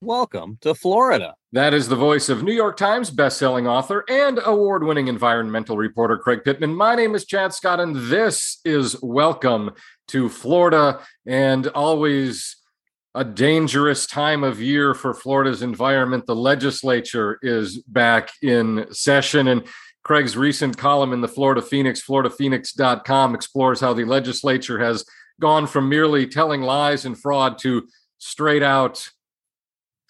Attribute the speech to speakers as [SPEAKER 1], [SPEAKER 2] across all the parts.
[SPEAKER 1] Welcome to Florida.
[SPEAKER 2] That is the voice of New York Times bestselling author and award winning environmental reporter Craig Pittman. My name is Chadd Scott, and this is Welcome to Florida. And always a dangerous time of year for Florida's environment. The legislature is back in session. And Craig's recent column in the Florida Phoenix, floridaphoenix.com, explores how the legislature has gone from merely telling lies and fraud to straight out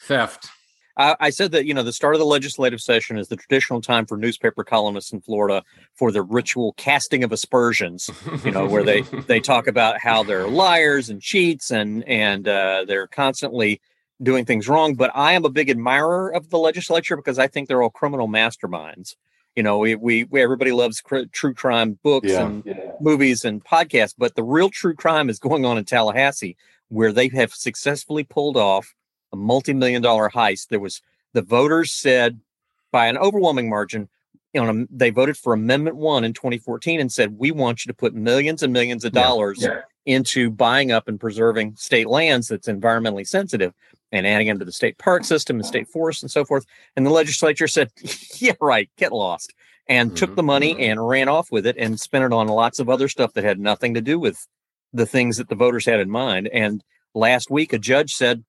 [SPEAKER 2] theft.
[SPEAKER 1] I, I said that you know the start of the legislative session is the traditional time for newspaper columnists in Florida for the ritual casting of aspersions. You know, where they they talk about how they're liars and cheats and and uh, they're constantly doing things wrong. But I am a big admirer of the legislature because I think they're all criminal masterminds. You know, we we, we everybody loves cr- true crime books yeah, and yeah. movies and podcasts, but the real true crime is going on in Tallahassee, where they have successfully pulled off a multi-million dollar heist. There was the voters said by an overwhelming margin, you know, they voted for Amendment One in 2014 and said we want you to put millions and millions of dollars yeah, yeah. into buying up and preserving state lands that's environmentally sensitive and adding them to the state park system and state forests and so forth. And the legislature said, "Yeah, right, get lost." And mm-hmm. took the money mm-hmm. and ran off with it and spent it on lots of other stuff that had nothing to do with the things that the voters had in mind. And last week, a judge said,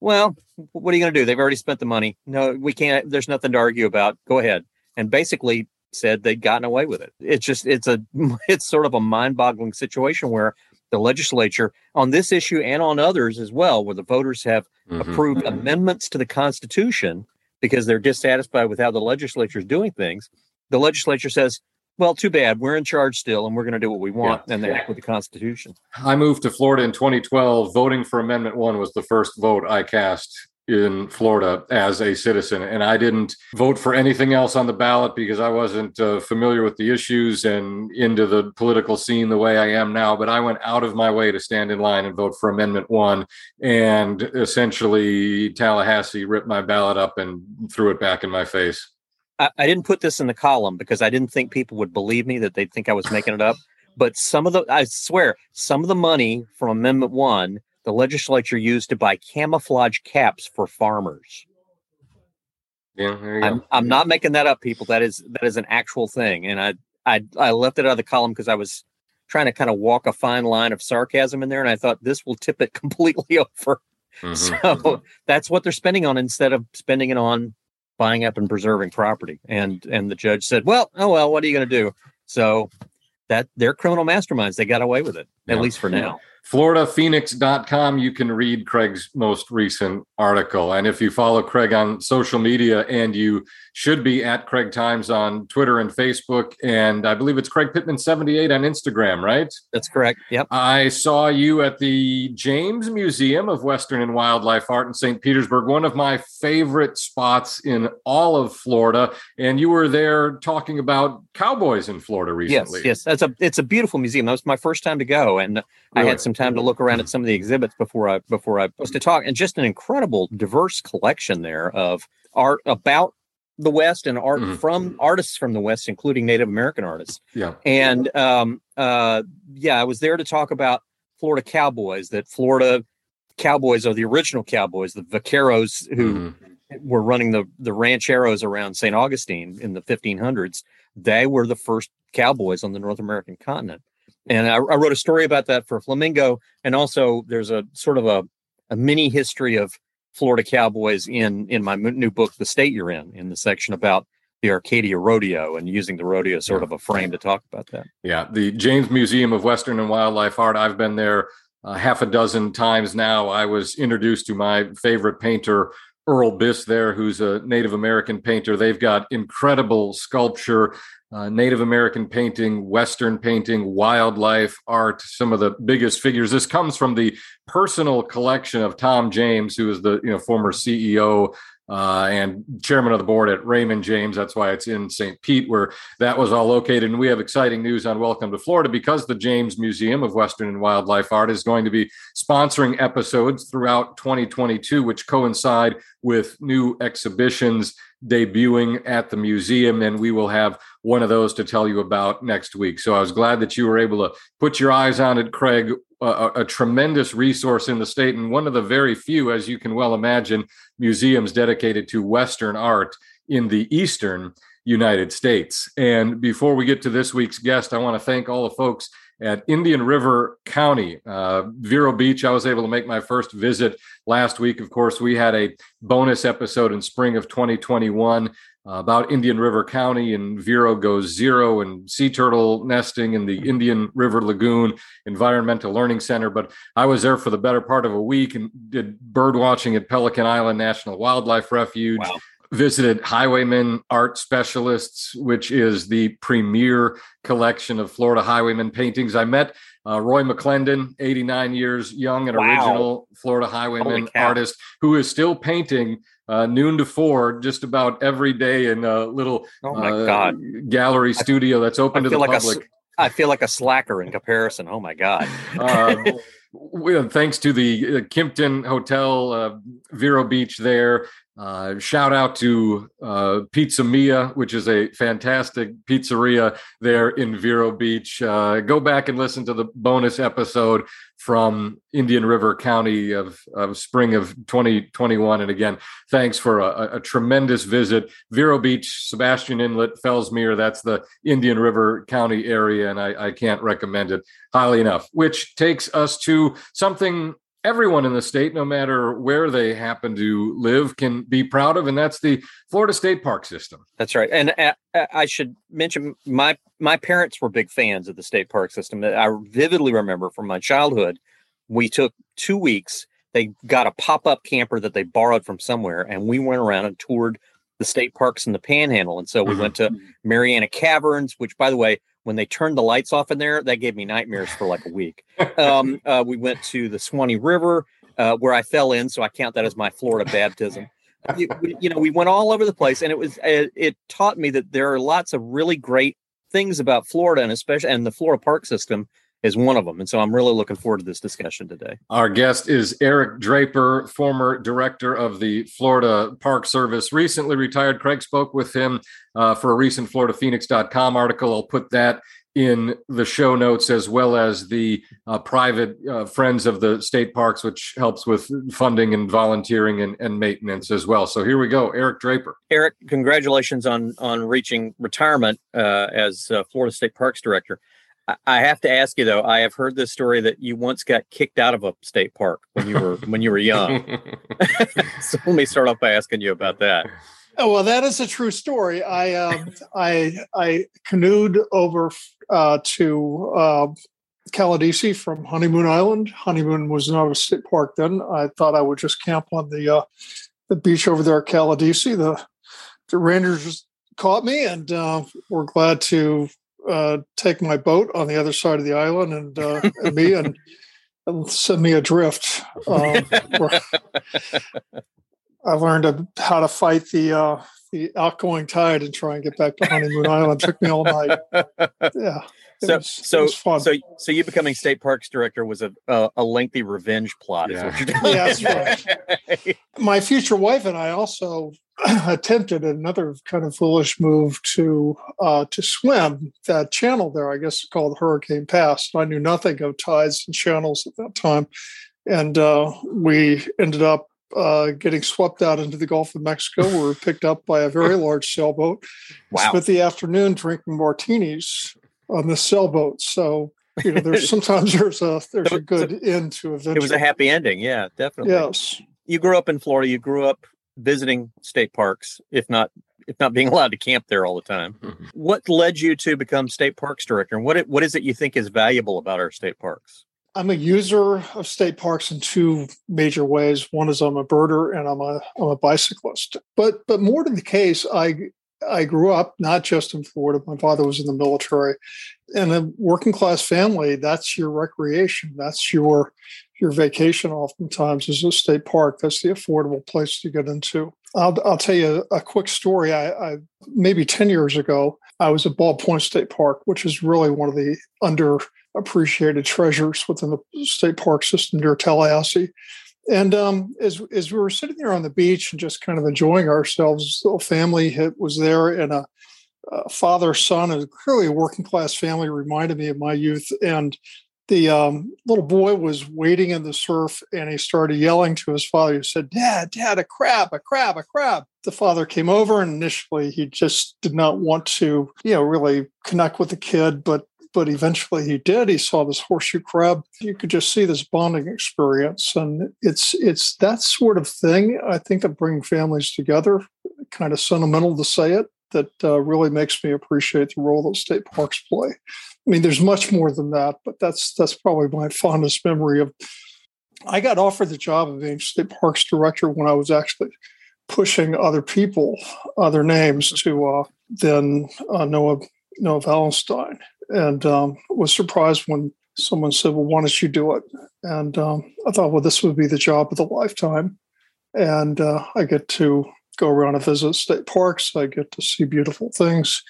[SPEAKER 1] well, what are you going to do? They've already spent the money. No, we can't. There's nothing to argue about. Go ahead. And basically said they'd gotten away with it. It's just, it's a, it's sort of a mind boggling situation where the legislature on this issue and on others as well, where the voters have mm-hmm. approved mm-hmm. amendments to the Constitution because they're dissatisfied with how the legislature is doing things. The legislature says, well, too bad. We're in charge still, and we're going to do what we want, yeah. and they act with the Constitution.
[SPEAKER 2] I moved to Florida in 2012. Voting for Amendment One was the first vote I cast in Florida as a citizen, and I didn't vote for anything else on the ballot because I wasn't uh, familiar with the issues and into the political scene the way I am now. But I went out of my way to stand in line and vote for Amendment One, and essentially Tallahassee ripped my ballot up and threw it back in my face.
[SPEAKER 1] I, I didn't put this in the column because I didn't think people would believe me that they'd think I was making it up. But some of the, I swear, some of the money from Amendment One, the legislature used to buy camouflage caps for farmers.
[SPEAKER 2] Yeah,
[SPEAKER 1] I'm, I'm not making that up, people. That is that is an actual thing, and I I I left it out of the column because I was trying to kind of walk a fine line of sarcasm in there, and I thought this will tip it completely over. Mm-hmm. So that's what they're spending on instead of spending it on buying up and preserving property. And and the judge said, "Well, oh well, what are you going to do?" So that they're criminal masterminds. They got away with it, at least for now.
[SPEAKER 2] FloridaPhoenix.com, you can read Craig's most recent article. And if you follow Craig on social media, and you should be at Craig Times on Twitter and Facebook, and I believe it's Craig Pittman78 on Instagram, right?
[SPEAKER 1] That's correct. Yep.
[SPEAKER 2] I saw you at the James Museum of Western and Wildlife Art in St. Petersburg, one of my favorite spots in all of Florida. And you were there talking about cowboys in Florida recently.
[SPEAKER 1] Yes, yes. That's a it's a beautiful museum. That was my first time to go. And I had some time to look around at some of the exhibits before I before I was to talk, and just an incredible, diverse collection there of art about the West and art mm-hmm. from artists from the West, including Native American artists.
[SPEAKER 2] Yeah,
[SPEAKER 1] and um, uh, yeah, I was there to talk about Florida cowboys. That Florida cowboys are the original cowboys, the vaqueros who. Mm-hmm. Were running the the rancheros around St. Augustine in the 1500s. They were the first cowboys on the North American continent and I, I, wrote a story about that for Flamingo, and also there's a sort of a, a mini history of Florida Cowboys in in my new book, The State You're In, in the section about the Arcadia Rodeo and using the rodeo sort yeah. of a frame to talk about that.
[SPEAKER 2] Yeah, the James Museum of Western and Wildlife Art. I've been there uh, half a dozen times now. I was introduced to my favorite painter, Earl Biss, there, who's a Native American painter. They've got incredible sculpture uh, Native American painting, Western painting, wildlife art, some of the biggest figures. This comes from the personal collection of Tom James, who is the you know former CEO uh, and chairman of the board at Raymond James. That's why it's in St. Pete, where that was all located. And we have exciting news on Welcome to Florida because the James Museum of Western and Wildlife Art is going to be sponsoring episodes throughout 2022, which coincide with new exhibitions debuting at the museum. And we will have one of those to tell you about next week. So I was glad that you were able to put your eyes on it, Craig. A, a, tremendous resource in the state and one of the very few, as you can well imagine, museums dedicated to Western art in the Eastern United States. And before we get to this week's guest, I want to thank all the folks at Indian River County, uh, Vero Beach. I was able to make my first visit last week. Of course, we had a bonus episode in spring of 2021 uh, about Indian River County and Vero goes zero and sea turtle nesting in the Indian River Lagoon Environmental Learning Center. But I was there for the better part of a week and did bird watching at Pelican Island National Wildlife Refuge. Wow visited Highwaymen Art Specialists, which is the premier collection of Florida Highwaymen paintings. I met uh, Roy McLendon, 89 years young, an wow. original Florida Highwayman artist who is still painting uh, noon to four just about every day in a little oh my uh, God. gallery studio that's open I to the
[SPEAKER 1] like
[SPEAKER 2] public.
[SPEAKER 1] A, I feel like a slacker in comparison. Oh my God. Um,
[SPEAKER 2] thanks to the uh, Kimpton Hotel, uh, Vero Beach there, uh, shout out to uh, Pizza Mia, which is a fantastic pizzeria there in Vero Beach. Uh, go back and listen to the bonus episode from Indian River County of, of spring of 2021. And again, thanks for a, a tremendous visit. Vero Beach, Sebastian Inlet, Fellsmere, that's the Indian River County area. And I, I can't recommend it highly enough, which takes us to something everyone in the state, no matter where they happen to live, can be proud of, and that's the Florida State Park system.
[SPEAKER 1] That's right. And uh, uh, I should mention my my parents were big fans of the state park system. I vividly remember from my childhood. We took two weeks. They got a pop up camper that they borrowed from somewhere, and we went around and toured the state parks in the Panhandle. And so we mm-hmm. went to Marianna Caverns, which, by the way, when they turned the lights off in there, that gave me nightmares for like a week. Um, uh, we went to the Suwannee River uh, where I fell in, so I count that as my Florida baptism. You, you, know, we went all over the place, and it was it, it taught me that there are lots of really great things about Florida, and especially and the Florida park system is one of them. And so I'm really looking forward to this discussion today.
[SPEAKER 2] Our guest is Eric Draper, former director of the Florida Park Service, recently retired. Craig spoke with him uh, for a recent FloridaPhoenix.com article. I'll put that in the show notes as well as the uh, private uh, friends of the state parks which helps with funding and volunteering and, and, maintenance as well so here we go eric draper
[SPEAKER 1] eric congratulations on on reaching retirement uh, as florida state parks director I have to ask you though. I have heard this story that you once got kicked out of a state park when you were when you were young. so let me start off by asking you about that.
[SPEAKER 3] Oh, well, that is a true story. I um, I I canoed over uh, to uh, Caladesi from Honeymoon Island. Honeymoon was not a state park then. I thought I would just camp on the uh, the beach over there at Caladesi. The the rangers caught me, and uh, we're glad to uh, take my boat on the other side of the island and, uh, and me and, and, send me adrift. Um, I learned how to fight the uh, the outgoing tide and try and get back to Honeymoon Island. It took me all night. Yeah.
[SPEAKER 1] So, was, so, so, so you becoming state parks director was a a, a lengthy revenge plot. Yeah. yeah, that's
[SPEAKER 3] right. My future wife and I also attempted another kind of foolish move to uh, to swim that channel there. I guess called Hurricane Pass. I knew nothing of tides and channels at that time, and uh, we ended up uh, getting swept out into the Gulf of Mexico. we were picked up by a very large sailboat. Wow. Spent the afternoon drinking martinis on the sailboat. So you know, there's sometimes there's a there's a good end to
[SPEAKER 1] it. It was a happy ending. Yeah, definitely.
[SPEAKER 3] Yes.
[SPEAKER 1] You grew up in Florida. You grew up visiting state parks, if not if not being allowed to camp there all the time. Mm-hmm. What led you to become state parks director, and what what is it you think is valuable about our state parks?
[SPEAKER 3] I'm a user of state parks in two major ways. One is I'm a birder and I'm a I'm a bicyclist. But but more to the case, I I grew up not just in Florida. My father was in the military. In a working class family, that's your recreation. That's your your vacation oftentimes is a state park. That's the affordable place to get into. I'll, I'll tell you a quick story. I, I, maybe 10 years ago, I was at Bald Point State Park, which is really one of the underappreciated treasures within the state park system near Tallahassee. And um, as as we were sitting there on the beach and just kind of enjoying ourselves, the family was there, and a, a father son, a clearly a working class family, reminded me of my youth. And the um, little boy was wading in the surf and he started yelling to his father. He said, Dad, Dad, a crab, a crab, a crab. The father came over and initially he just did not want to, you know, really connect with the kid, but but eventually he did. He saw this horseshoe crab. You could just see this bonding experience. And it's it's that sort of thing, I think, that bring families together, kind of sentimental to say it, that uh, really makes me appreciate the role that state parks play. I mean, there's much more than that, but that's that's probably my fondest memory of. I got offered the job of being state parks director when I was actually pushing other people, other names to uh, then uh, Noah Noah Valenstein, and um, was surprised when someone said, "Well, why don't you do it?" And um, I thought, well, this would be the job of the lifetime, and uh, I get to go around and visit state parks. I get to see beautiful things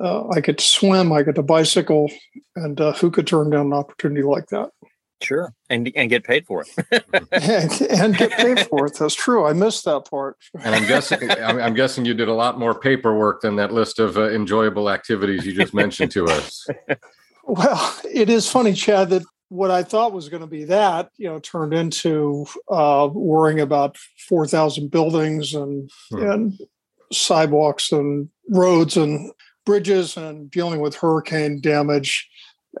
[SPEAKER 3] uh, I get to swim, I get to bicycle, and uh, who could turn down an opportunity like that?
[SPEAKER 1] Sure, and and get paid for
[SPEAKER 3] it, and, and, get paid for it. That's true. I missed that part.
[SPEAKER 2] and I'm guessing, I'm guessing you did a lot more paperwork than that list of uh, enjoyable activities you just mentioned to us.
[SPEAKER 3] Well, it is funny, Chadd, that what I thought was going to be that, you know, turned into uh, worrying about 4,000 buildings and, hmm. and sidewalks and roads and bridges and dealing with hurricane damage.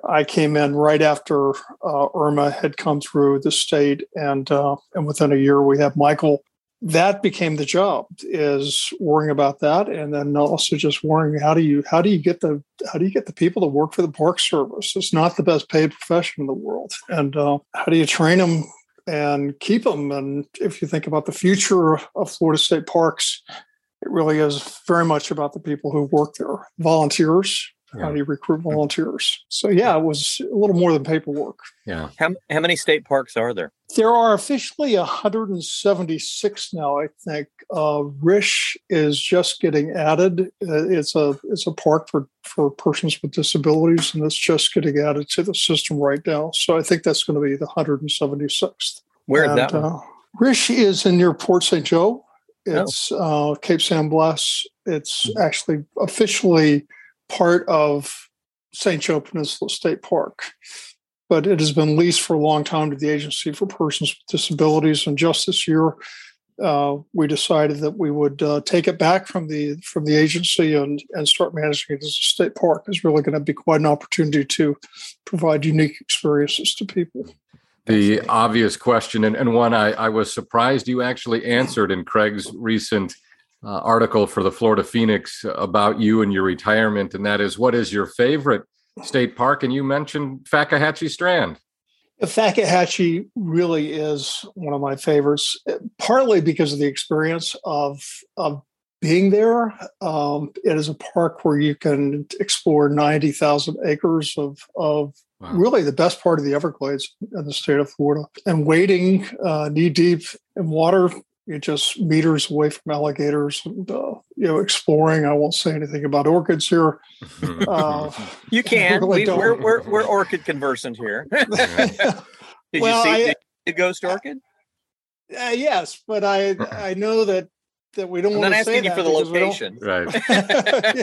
[SPEAKER 3] I came in right after uh, Irma had come through the state, and uh, and within a year we have Michael. That became the job is worrying about that, and then also just worrying how do you how do you get the how do you get the people to work for the Park Service? It's not the best paid profession in the world, and uh, how do you train them and keep them? And if you think about the future of Florida State Parks, it really is very much about the people who work there, volunteers. Yeah. How do you recruit volunteers? So yeah, it was a little more than paperwork.
[SPEAKER 2] Yeah.
[SPEAKER 1] How how many state parks are there?
[SPEAKER 3] There are officially 176 now. I think uh, Rish is just getting added. Uh, it's a it's a park for for persons with disabilities, and it's just getting added to the system right now. So I think that's going to be the 176th.
[SPEAKER 1] Where is that? Uh,
[SPEAKER 3] Rish is in near Port St. Joe. Oh. It's uh, Cape San Blas. It's mm-hmm. actually officially part of St. Joe Peninsula State Park, but it has been leased for a long time to the Agency for Persons with Disabilities. And just this year, uh, we decided that we would uh, take it back from the from the agency and and start managing it as a state park. It's really going to be quite an opportunity to provide unique experiences to people
[SPEAKER 2] the obvious question and, and one I, I, was surprised you actually answered in Craig's recent uh, article for the Florida Phoenix about you and your retirement, and that is what is your favorite state park? And you mentioned Fakahatchee Strand.
[SPEAKER 3] Fakahatchee really is one of my favorites, partly because of the experience of of being there. Um, it is a park where you can explore ninety thousand acres of of Wow. Really, the best part of the Everglades in the state of Florida, and wading uh, knee deep in water, you're just meters away from alligators, and uh, you know, exploring. I won't say anything about orchids here.
[SPEAKER 1] Uh, you can. Really we, are we're, we're orchid conversant here. Did well, you see I, the ghost orchid?
[SPEAKER 3] Uh, yes, but I I know that that we don't
[SPEAKER 1] I'm
[SPEAKER 3] want
[SPEAKER 1] not
[SPEAKER 3] to
[SPEAKER 1] asking you for the location.
[SPEAKER 2] Right.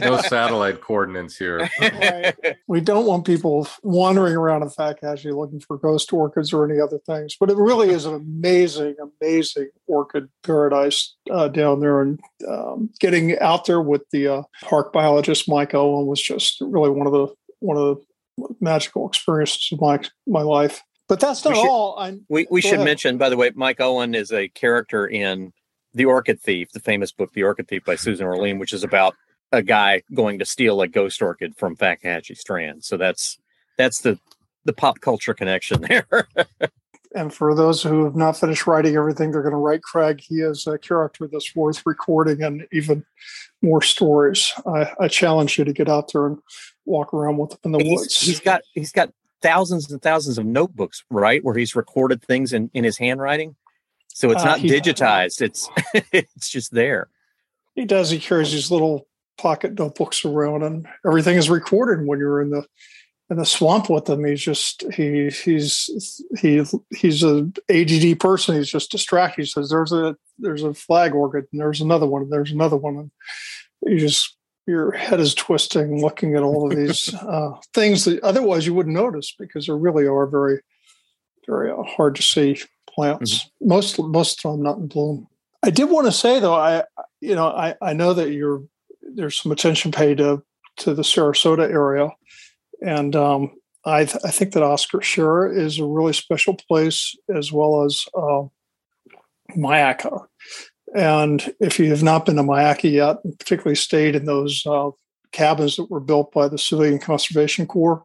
[SPEAKER 2] No satellite coordinates here. right.
[SPEAKER 3] We don't want people wandering around in Fakahatchee looking for ghost orchids or any other things. But it really is an amazing, amazing orchid paradise uh, down there. And um, getting out there with the uh, park biologist Mike Owen was just really one of the one of the magical experiences of my my life. But that's not we should, all.
[SPEAKER 1] I, we we should ahead. mention, by the way, Mike Owen is a character in the Orchid Thief, the famous book, The Orchid Thief by Susan Orlean, which is about a guy going to steal a ghost orchid from Fakahatchee Strand. So that's that's the the pop culture connection there.
[SPEAKER 3] and for those who have not finished writing everything they're going to write Craig, he is a character that's worth recording and even more stories. I, I challenge you to get out there and walk around with them in the
[SPEAKER 1] he's,
[SPEAKER 3] woods.
[SPEAKER 1] He's got he's got thousands and thousands of notebooks, right, where he's recorded things in, in his handwriting. So it's uh, not digitized. It's it's just there.
[SPEAKER 3] He does. He carries these little pocket notebooks around, and everything is recorded when you're in the in the swamp with him. He's just he he's he he's a ADD person. He's just distracted. He says, "There's a there's a flag orchid, and there's another one, and there's another one." And you just your head is twisting looking at all of these uh, things that otherwise you wouldn't notice because there really are very, very uh, hard to see plants. Mm-hmm. Most most of them not in bloom. I did want to say though, I you know I I know that you're there's some attention paid to to the Sarasota area, and um, I th- I think that Oscar Scherer is a really special place as well as uh, Myakka. And if you have not been to Myakka yet, particularly stayed in those uh, cabins that were built by the Civilian Conservation Corps,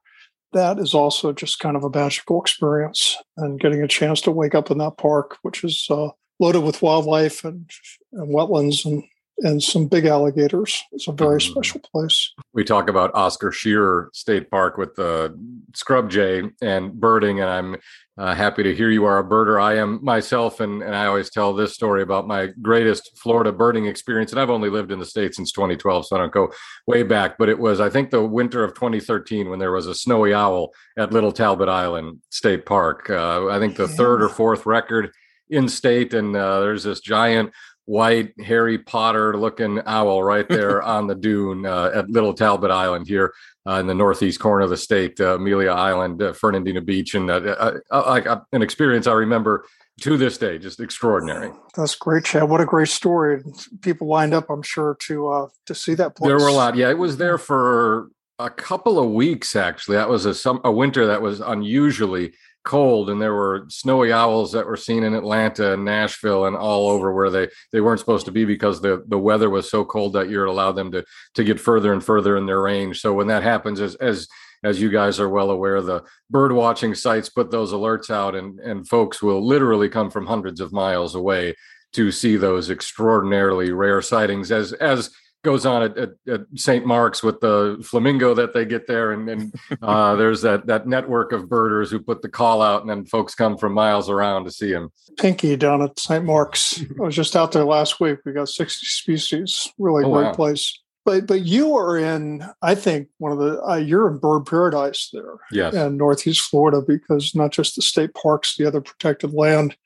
[SPEAKER 3] that is also just kind of a magical experience. And getting a chance to wake up in that park, which is uh, loaded with wildlife and, and wetlands and and some big alligators. It's a very mm. special place.
[SPEAKER 2] We talk about Oscar Scherer State Park with the scrub jay and birding, and I'm uh, happy to hear you are a birder. I am myself, and, and I always tell this story about my greatest Florida birding experience. And I've only lived in the state since 2012, so I don't go way back. But it was, I think, the winter of 2013 when there was a snowy owl at Little Talbot Island State Park. Uh, I think the yeah. third or fourth record in state, and uh, there's this giant white Harry Potter looking owl right there on the dune uh, at Little Talbot Island here uh, in the northeast corner of the state, uh, Amelia Island, uh, Fernandina Beach, and uh, like an experience I remember to this day, just extraordinary.
[SPEAKER 3] That's great, Chadd. What a great story! People lined up, I'm sure, to uh, to see that place.
[SPEAKER 2] There were a lot. Yeah, it was there for a couple of weeks actually. That was a some a winter that was unusually cold and there were snowy owls that were seen in Atlanta and Nashville and all over where they they weren't supposed to be because the the weather was so cold that year it allowed them to to get further and further in their range. So when that happens as as as you guys are well aware the bird watching sites put those alerts out and and folks will literally come from hundreds of miles away to see those extraordinarily rare sightings as as goes on at, at, at, St. Marks with the flamingo that they get there, and, and uh, there's that that network of birders who put the call out, and then folks come from miles around to see him.
[SPEAKER 3] Pinky down at St. Marks. I was just out there last week. We got 60 species. Really oh, great wow. place. But but you are in, I think, one of the uh, you're in bird paradise there,
[SPEAKER 2] yes.
[SPEAKER 3] in Northeast Florida, because not just the state parks, the other protected land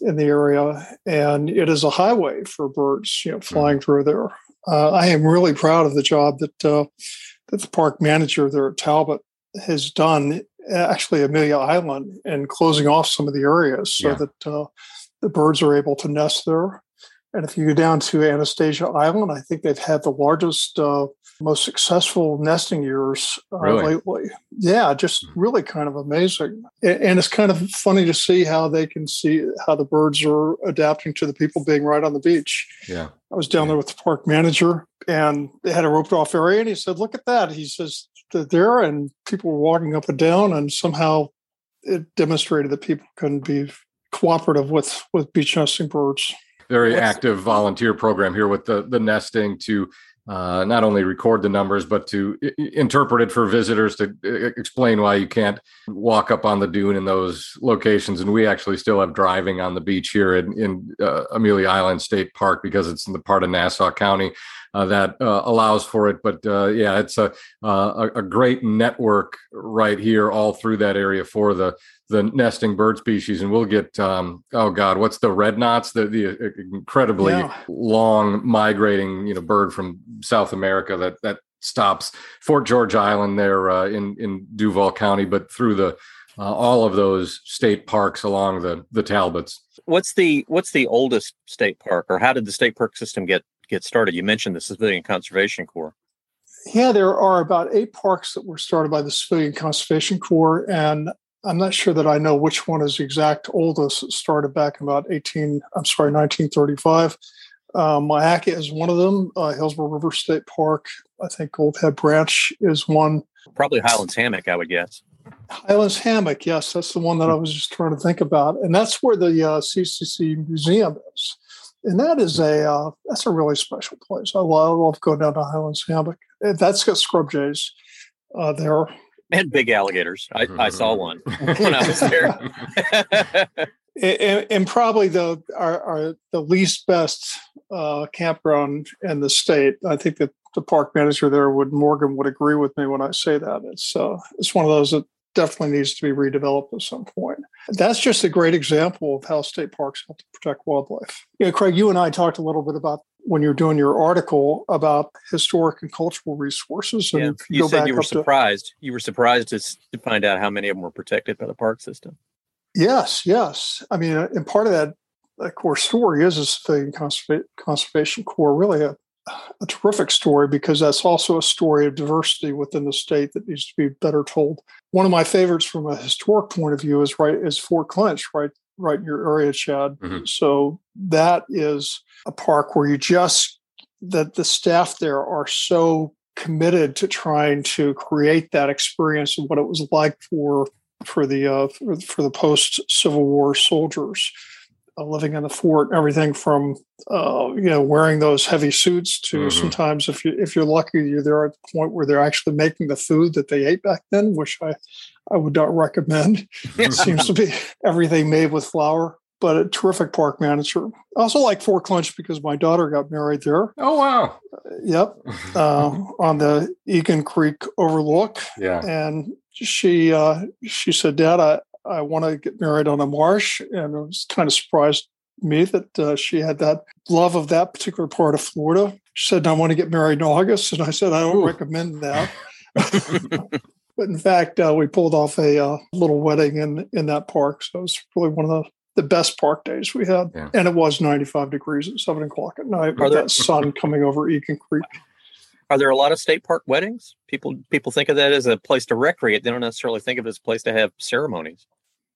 [SPEAKER 3] in the area, and it is a highway for birds, you know, flying mm. through there uh, I am really proud of the job that uh, that the park manager there at Talbot has done. Actually, Amelia Island and closing off some of the areas so yeah. that uh, the birds are able to nest there. And if you go down to Anastasia Island, I think they've had the largest, uh, most successful nesting years uh, really? lately. Yeah, just hmm. really kind of amazing. And it's kind of funny to see how they can see how the birds are adapting to the people being right on the beach.
[SPEAKER 2] Yeah.
[SPEAKER 3] I was down there with the park manager and they had a roped off area. And he said, Look at that. He says, They're There, and people were walking up and down, and somehow it demonstrated that people can be cooperative with, with beach nesting birds.
[SPEAKER 2] Very active volunteer program here with the, the nesting to uh, not only record the numbers, but to I- interpret it for visitors to I- explain why you can't walk up on the dune in those locations. And we actually still have driving on the beach here in, in uh, Amelia Island State Park because it's in the part of Nassau County that uh, allows for it. But uh, yeah, it's a, uh, a, a great network right here all through that area for the the nesting bird species, and we'll get um, oh god, what's the red knots? The the uh, incredibly yeah. long migrating you know bird from South America that that stops Fort George Island there uh, in in Duval County, but through the uh, all of those state parks along the the Talbots.
[SPEAKER 1] What's the what's the oldest state park, or how did the state park system get get started? You mentioned the Civilian Conservation Corps.
[SPEAKER 3] Yeah, there are about eight parks that were started by the Civilian Conservation Corps, and I'm not sure that I know which one is the exact oldest. It started back in about 18, I'm sorry, 1935. Um, Myakka is one of them. Uh, Hillsborough River State Park, I think Gold Head Branch is one.
[SPEAKER 1] Probably Highlands Hammock, I would guess.
[SPEAKER 3] Highlands Hammock, yes, that's the one that I was just trying to think about, and that's where the uh, CCC Museum is, and that is a uh, that's a really special place. I love, love going down to Highlands Hammock. That's got scrub jays uh, there
[SPEAKER 1] and big alligators. I, I saw one when I was there.
[SPEAKER 3] and, and, probably the our, our, the least best uh, campground in the state. I think that the park manager there would Morgan would agree with me when I say that. It's uh, it's one of those that definitely needs to be redeveloped at some point. That's just a great example of how state parks help to protect wildlife. Yeah, Craig, you and I talked a little bit about when you're doing your article about historic and cultural resources. And
[SPEAKER 1] yeah. you, you said you were surprised. To, you were surprised to, to find out how many of them were protected by the park system.
[SPEAKER 3] Yes, yes. I mean, uh, and part of that, that core story is the civilian conservation corps really a, a terrific story because that's also a story of diversity within the state that needs to be better told. One of my favorites from a historic point of view is right is Fort Clinch, right right in your area, Chadd. Mm-hmm. So that is a park where you just that the staff there are so committed to trying to create that experience of what it was like for for the uh, for, for the post Civil War soldiers living in the fort. Everything from uh, you know wearing those heavy suits to mm-hmm. sometimes if you if you're lucky you're there at the point where they're actually making the food that they ate back then, which I I would not recommend. it seems to be everything made with flour, but a terrific park manager. I also like Fort Clinch because my daughter got married there.
[SPEAKER 2] Oh, wow.
[SPEAKER 3] Uh, yep. Uh, on the Egan Creek Overlook.
[SPEAKER 2] Yeah.
[SPEAKER 3] And she uh, she said, Dad, I, I want to get married on a marsh. And it was kind of surprised me that uh, she had that love of that particular part of Florida. She said, I want to get married in August. And I said, I don't Ooh. recommend that. But in fact, uh, we pulled off a uh, little wedding in in that park. So it was really one of the the best park days we had. Yeah. And it was 95 degrees at seven o'clock at night with there, that sun coming over Egan Creek.
[SPEAKER 1] Are there a lot of state park weddings? People people think of that as a place to recreate. They don't necessarily think of it as a place to have ceremonies.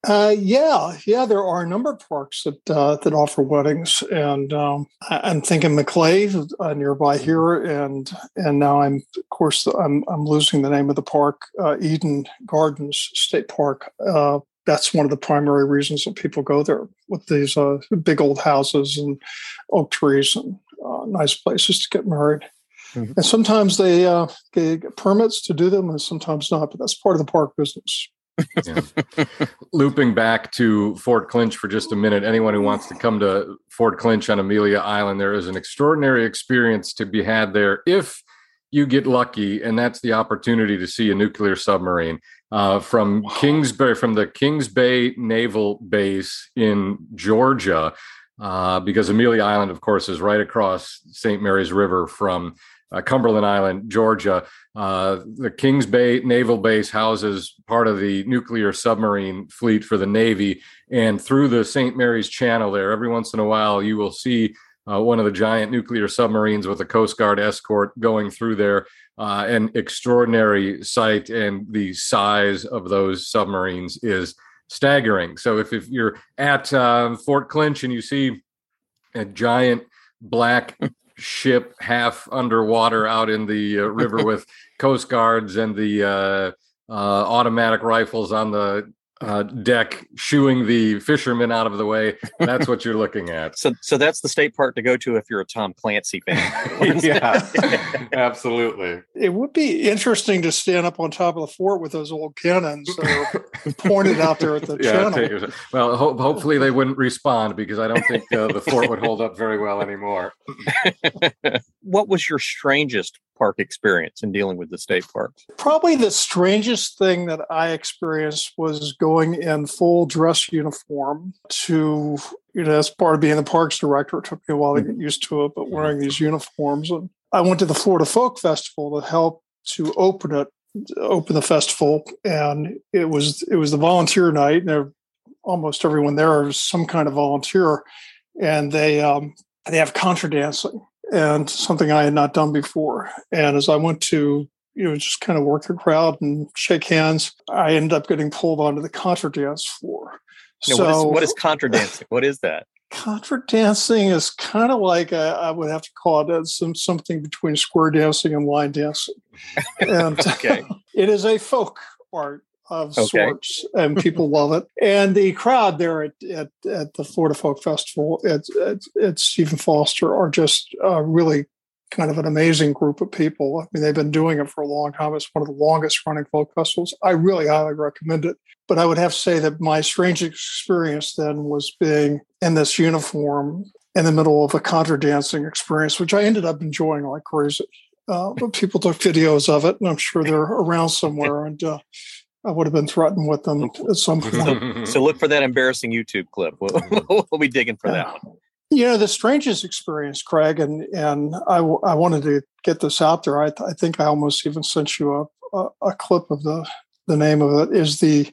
[SPEAKER 3] Uh, yeah, yeah, there are a number of parks that uh, that offer weddings, and um, I'm thinking Maclay uh, nearby here, and and now I'm of course I'm I'm losing the name of the park, uh, Eden Gardens State Park. Uh, that's one of the primary reasons that people go there with these uh, big old houses and oak trees and nice places to get married. Mm-hmm. And sometimes they, they get permits to do them, and sometimes not. But that's part of the park business
[SPEAKER 2] yeah. Looping back to Fort Clinch for just a minute, anyone who wants to come to Fort Clinch on Amelia Island, there is an extraordinary experience to be had there if you get lucky, and that's the opportunity to see a nuclear submarine uh, from wow. Kings from the Kings Bay Naval Base in Georgia. Uh, because Amelia Island, of course, is right across St. Mary's River from uh, Cumberland Island, Georgia. Uh, the Kings Bay Naval Base houses part of the nuclear submarine fleet for the Navy. And through the St. Mary's Channel there, every once in a while, you will see uh, one of the giant nuclear submarines with a Coast Guard escort going through there. Uh, an extraordinary sight, and the size of those submarines is staggering. So if, if you're at uh, Fort Clinch and you see a giant black ship half underwater out in the uh, river with coast guards and the uh, uh, automatic rifles on the uh, deck shooing the fishermen out of the way. That's what you're looking at.
[SPEAKER 1] So, so that's the state park to go to if you're a Tom Clancy fan.
[SPEAKER 2] yeah, absolutely.
[SPEAKER 3] It would be interesting to stand up on top of the fort with those old cannons pointed out there at the yeah, channel.
[SPEAKER 2] Well, ho- hopefully they wouldn't respond because I don't think uh, the fort would hold up very well anymore.
[SPEAKER 1] What was your strangest park experience in dealing with the state parks?
[SPEAKER 3] Probably the strangest thing that I experienced was going in full dress uniform to, you know, as part of being the parks director. It took me a while to get used to it, but wearing these uniforms. And I went to the Florida Folk Festival to help to open it, open the festival. And it was it was the volunteer night, and almost everyone there is some kind of volunteer. And they um, they have contra dancing and something I had not done before. And as I went to, you know, just kind of work the crowd and shake hands, I ended up getting pulled onto the contra dance floor.
[SPEAKER 1] so, what is, what is contra dancing? What is that?
[SPEAKER 3] Contra dancing is kind of like a, I would have to call it some something between square dancing and line dancing. And okay. it is a folk art of okay. sorts, and people love it. And the crowd there at, at, at the Florida Folk Festival at, at, at Stephen Foster are just uh, really kind of an amazing group of people. I mean, they've been doing it for a long time. It's one of the longest running folk festivals. I really highly recommend it. But I would have to say that my strange experience then was being in this uniform in the middle of a contra dancing experience, which I ended up enjoying like crazy. Uh, but people took videos of it, and I'm sure they're around somewhere. And uh, I would have been threatened with them at some point.
[SPEAKER 1] so look for that embarrassing YouTube clip. We'll, we'll be digging for that one.
[SPEAKER 3] You know, the strangest experience, Craig, and and I, I wanted to get this out there. I, I think I almost even sent you a, a, a clip of the the name of it. Is the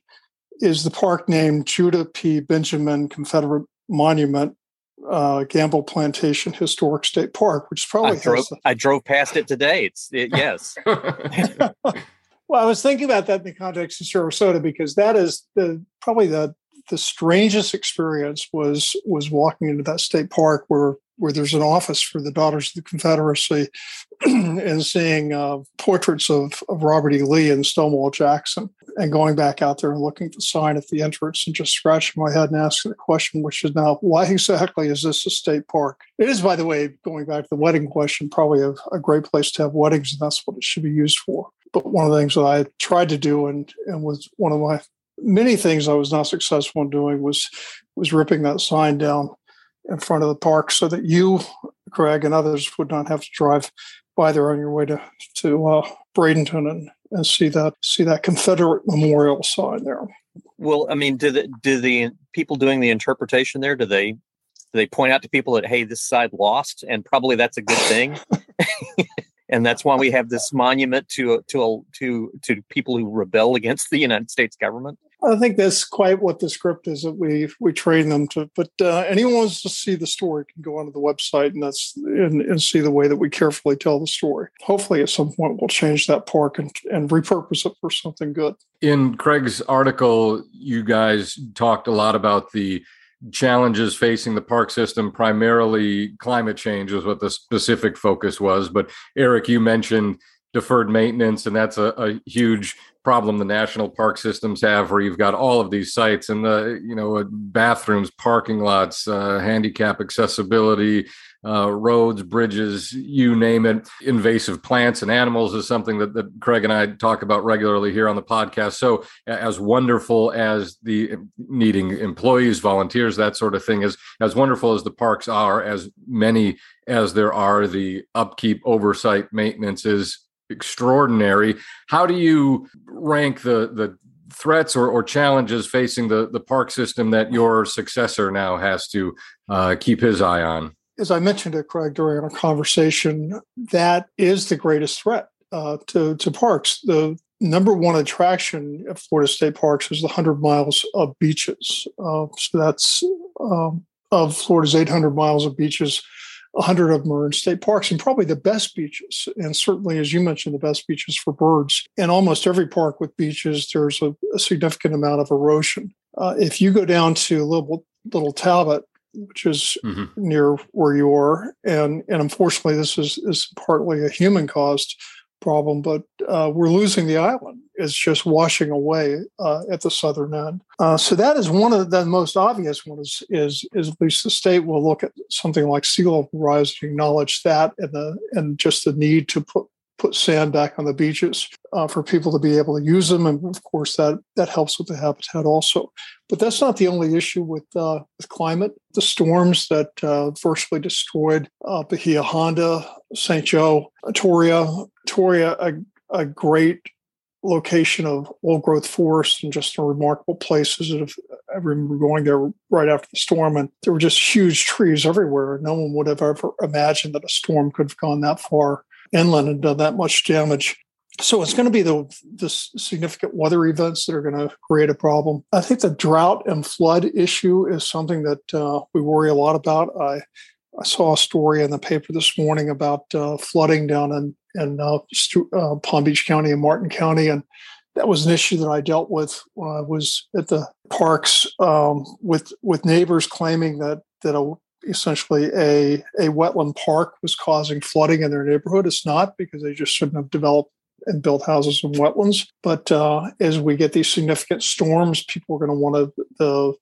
[SPEAKER 3] is the park named Judah P. Benjamin Confederate Monument uh, Gamble Plantation Historic State Park, which is probably
[SPEAKER 1] I drove, I drove past it today. It's it, yes.
[SPEAKER 3] well, I was thinking about that in the context of Sarasota because that is the probably the the strangest experience was was walking into that state park where where there's an office for the Daughters of the Confederacy and seeing uh, portraits of, of Robert E. Lee and Stonewall Jackson and going back out there and looking at the sign at the entrance and just scratching my head and asking the question, which is now, why exactly is this a state park? It is, by the way, going back to the wedding question, probably a, a great place to have weddings, and that's what it should be used for. But one of the things that I tried to do and, and was one of my many things I was not successful in doing was was ripping that sign down in front of the park so that you, Craig, and others would not have to drive by there on your way to to uh, Bradenton and, and see that see that Confederate memorial sign there.
[SPEAKER 1] Well, I mean, do the do the people doing the interpretation there? Do they do they point out to people that hey, this side lost, and probably that's a good thing, and that's why we have this monument to to to to people who rebel against the United States government.
[SPEAKER 3] I think that's quite what the script is that we we train them to. But uh, anyone wants to see the story can go onto the website and that's and, and, see the way that we carefully tell the story. Hopefully, at some point, we'll change that park and, and repurpose it for something good.
[SPEAKER 2] In Craig's article, you guys talked a lot about the challenges facing the park system primarily climate change is what the specific focus was. But eric you mentioned deferred maintenance and that's a, a huge problem the national park systems have where you've got all of these sites and the you know bathrooms parking lots uh, handicap accessibility uh, roads bridges you name it invasive plants and animals is something that, that craig and i talk about regularly here on the podcast so as wonderful as the needing employees volunteers that sort of thing is as wonderful as the parks are as many as there are the upkeep oversight maintenance is extraordinary. How do you rank the the threats or, or challenges facing the the park system that your successor now has to uh, keep his eye on?
[SPEAKER 3] As I mentioned to Craig during our conversation, that is the greatest threat uh, to to parks. The number one attraction at Florida State Parks is the 100 miles of beaches. Uh, so that's um, of Florida's 800 miles of beaches 100 of them are in state parks and probably the best beaches. And certainly, as you mentioned, the best beaches for birds. In almost every park with beaches, there's a, a significant amount of erosion. Uh, if you go down to little, little Talbot, which is mm-hmm. near where you are, and, and unfortunately, this is, is partly a human caused problem, but uh, we're losing the island. It's just washing away uh, at the southern end. Uh, so that is one of the, the most obvious ones. Is, is at least the state will look at something like sea level rise and acknowledge that and the and just the need to put put sand back on the beaches uh, for people to be able to use them, and of course that that helps with the habitat also. But that's not the only issue with uh, with climate. The storms that uh, virtually destroyed uh, Bahia Honda, St. Joe, Torreya, Torreya, a, a great location of old growth forest and just a remarkable places. That I remember going there right after the storm, and there were just huge trees everywhere. No one would have ever imagined that a storm could have gone that far inland and done that much damage. So it's going to be the, the significant weather events that are going to create a problem. I think the drought and flood issue is something that uh, we worry a lot about. I, I saw a story in the paper this morning about uh, flooding down in, in uh, uh Palm Beach County and Martin County. And that was an issue that I dealt with when I was at the parks um, with, with neighbors claiming that, that a essentially a, a wetland park was causing flooding in their neighborhood. It's not because they just shouldn't have developed and built houses in wetlands. But uh, as we get these significant storms, people are going to want to, the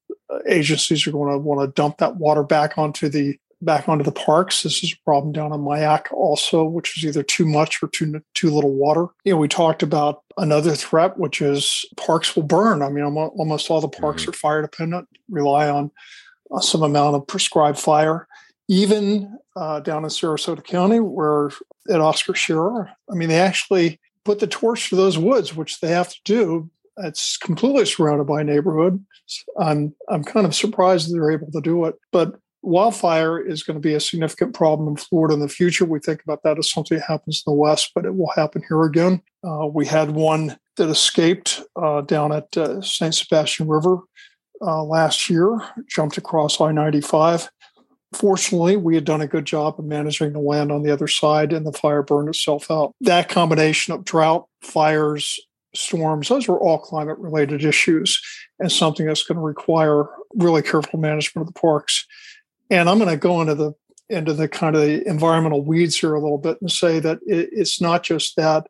[SPEAKER 3] agencies are going to want to dump that water back onto the back onto the parks. This is a problem down in Myakka also, which is either too much or too too little water. You know, we talked about another threat, which is parks will burn. I mean, almost all the parks mm-hmm. are fire dependent, rely on some amount of prescribed fire. Even uh, down in Sarasota County, where at Oscar Scherer, I mean, they actually put the torch to those woods, which they have to do. It's completely surrounded by neighborhood. I'm I'm kind of surprised they're able to do it, but wildfire is going to be a significant problem in Florida in the future. We think about that as something that happens in the West, but it will happen here again. Uh, we had one that escaped uh, down at uh, St. Sebastian River uh, last year, jumped across I 95. Fortunately, we had done a good job of managing the land on the other side, and the fire burned itself out. That combination of drought, fires, storms, those were all climate related issues and something that's going to require really careful management of the parks. And I'm going to go into the into the kind of the environmental weeds here a little bit and say that it, it's not just that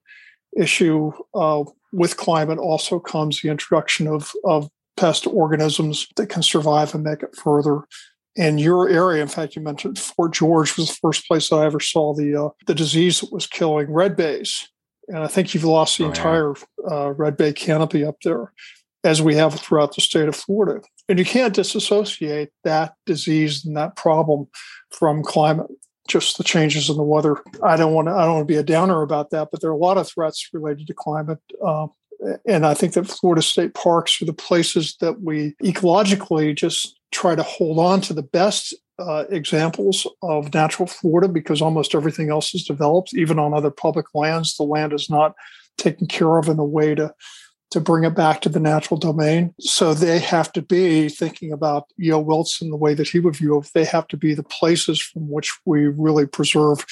[SPEAKER 3] issue uh, with climate also comes the introduction of, of pest organisms that can survive and make it further. In your area, in fact, you mentioned Fort George was the first place that I ever saw the uh, the disease that was killing red bays, and I think you've lost the oh, entire uh, red bay canopy up there, as we have throughout the state of Florida. And you can't disassociate that disease and that problem from climate, just the changes in the weather. I don't want to. I don't want to be a downer about that, but there are a lot of threats related to climate. Uh, and I think that Florida state parks are the places that we ecologically just try to hold on to the best uh, examples of natural Florida because almost everything else is developed, even on other public lands. The land is not taken care of in a way to to bring it back to the natural domain. So they have to be thinking about E.O. Wilson the way that he would view it. They have to be the places from which we really preserve